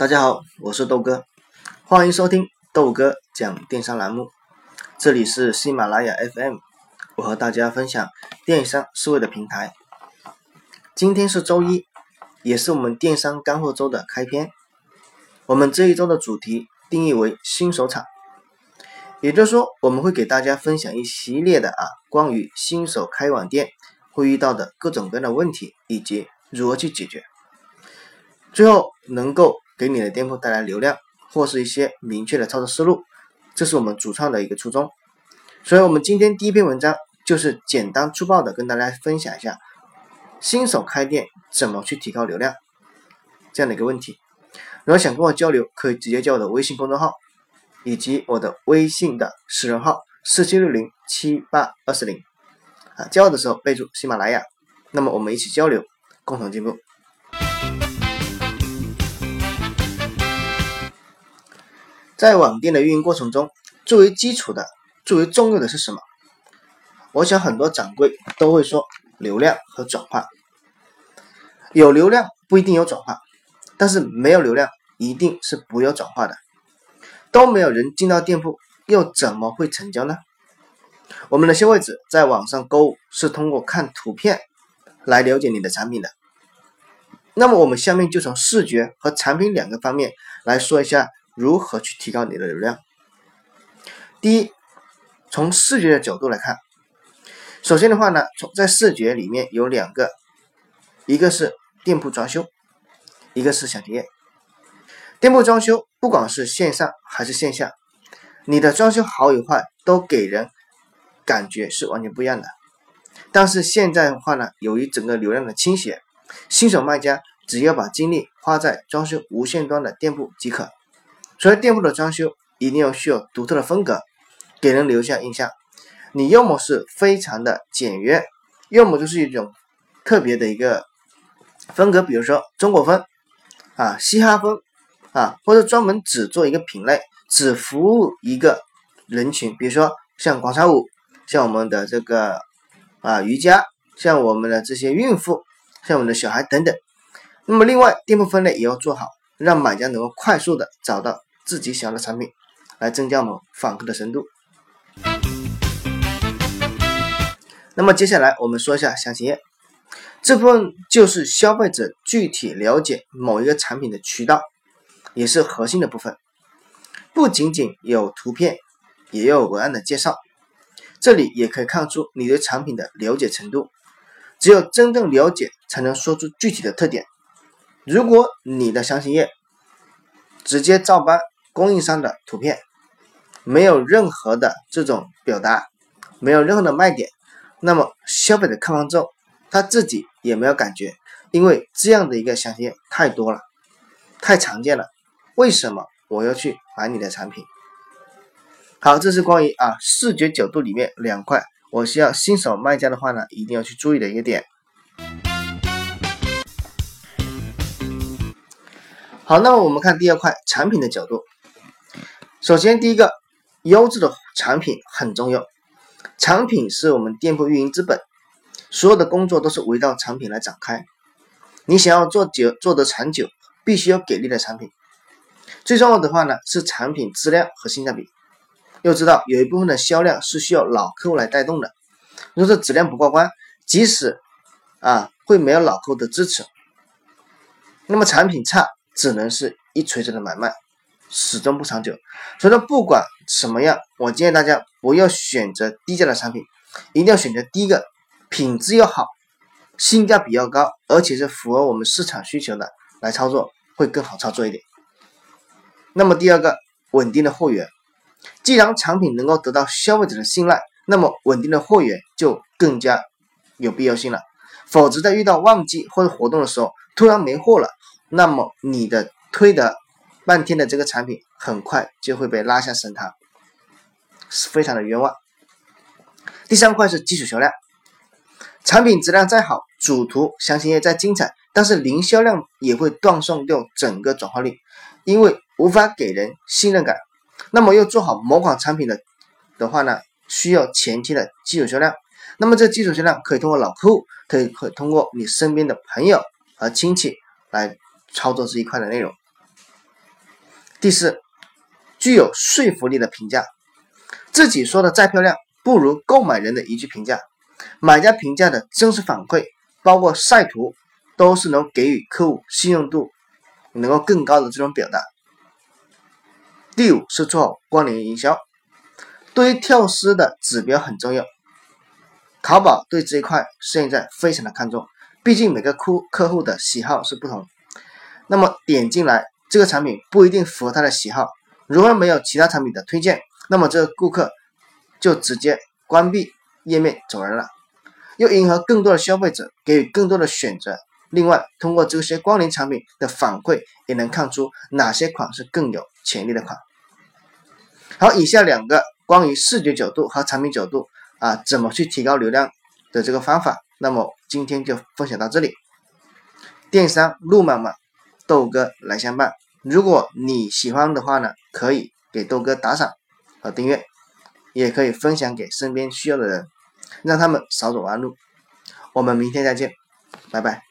大家好，我是豆哥，欢迎收听豆哥讲电商栏目。这里是喜马拉雅 FM，我和大家分享电商思维的平台。今天是周一，也是我们电商干货周的开篇。我们这一周的主题定义为新手场，也就是说，我们会给大家分享一系列的啊关于新手开网店会遇到的各种各样的问题，以及如何去解决。最后能够给你的店铺带来流量，或是一些明确的操作思路，这是我们主创的一个初衷。所以，我们今天第一篇文章就是简单粗暴的跟大家分享一下新手开店怎么去提高流量这样的一个问题。如果想跟我交流，可以直接加我的微信公众号以及我的微信的私人号四七六零七八二四零啊，加我的时候备注喜马拉雅，那么我们一起交流，共同进步。在网店的运营过程中，最为基础的、最为重要的是什么？我想很多掌柜都会说流量和转化。有流量不一定有转化，但是没有流量一定是不有转化的。都没有人进到店铺，又怎么会成交呢？我们的消费者在网上购物是通过看图片来了解你的产品的。那么我们下面就从视觉和产品两个方面来说一下。如何去提高你的流量？第一，从视觉的角度来看，首先的话呢，从在视觉里面有两个，一个是店铺装修，一个是详情页。店铺装修，不管是线上还是线下，你的装修好与坏都给人感觉是完全不一样的。但是现在的话呢，由于整个流量的倾斜，新手卖家只要把精力花在装修无线端的店铺即可。所以店铺的装修一定要需要独特的风格，给人留下印象。你要么是非常的简约，要么就是一种特别的一个风格，比如说中国风啊、嘻哈风啊，或者专门只做一个品类，只服务一个人群，比如说像广场舞，像我们的这个啊瑜伽，像我们的这些孕妇，像我们的小孩等等。那么另外店铺分类也要做好，让买家能够快速的找到。自己想要的产品，来增加我们访客的深度。那么接下来我们说一下详情页，这部分就是消费者具体了解某一个产品的渠道，也是核心的部分。不仅仅有图片，也有文案的介绍。这里也可以看出你对产品的了解程度。只有真正了解，才能说出具体的特点。如果你的详情页直接照搬，供应商的图片没有任何的这种表达，没有任何的卖点，那么消费者看完之后，他自己也没有感觉，因为这样的一个详情页太多了，太常见了。为什么我要去买你的产品？好，这是关于啊视觉角度里面两块，我需要新手卖家的话呢，一定要去注意的一个点。好，那么我们看第二块产品的角度。首先，第一个，优质的产品很重要。产品是我们店铺运营之本，所有的工作都是围绕产品来展开。你想要做久、做得长久，必须要给力的产品。最重要的话呢，是产品质量和性价比。要知道，有一部分的销量是需要老客户来带动的。如果说质量不过关，即使啊会没有老客户的支持，那么产品差，只能是一锤子的买卖。始终不长久，所以说不管什么样，我建议大家不要选择低价的产品，一定要选择第一个品质要好，性价比要高，而且是符合我们市场需求的来操作会更好操作一点。那么第二个稳定的货源，既然产品能够得到消费者的信赖，那么稳定的货源就更加有必要性了。否则在遇到旺季或者活动的时候突然没货了，那么你的推的。半天的这个产品很快就会被拉下神坛，是非常的冤枉。第三块是基础销量，产品质量再好，主图详情页再精彩，但是零销量也会断送掉整个转化率，因为无法给人信任感。那么要做好某款产品的的话呢，需要前期的基础销量。那么这基础销量可以通过老客户，可以可以通过你身边的朋友和亲戚来操作这一块的内容。第四，具有说服力的评价，自己说的再漂亮，不如购买人的一句评价。买家评价的真实反馈，包括晒图，都是能给予客户信用度能够更高的这种表达。第五是做好关联营销，对于跳丝的指标很重要。淘宝对这一块现在非常的看重，毕竟每个客客户的喜好是不同。那么点进来这个产品不一定符合他的喜好，如果没有其他产品的推荐，那么这个顾客就直接关闭页面走人了。又迎合更多的消费者，给予更多的选择。另外，通过这些关联产品的反馈，也能看出哪些款是更有潜力的款。好，以下两个关于视觉角度和产品角度啊，怎么去提高流量的这个方法，那么今天就分享到这里。电商路漫漫，豆哥来相伴。如果你喜欢的话呢，可以给豆哥打赏和订阅，也可以分享给身边需要的人，让他们少走弯路。我们明天再见，拜拜。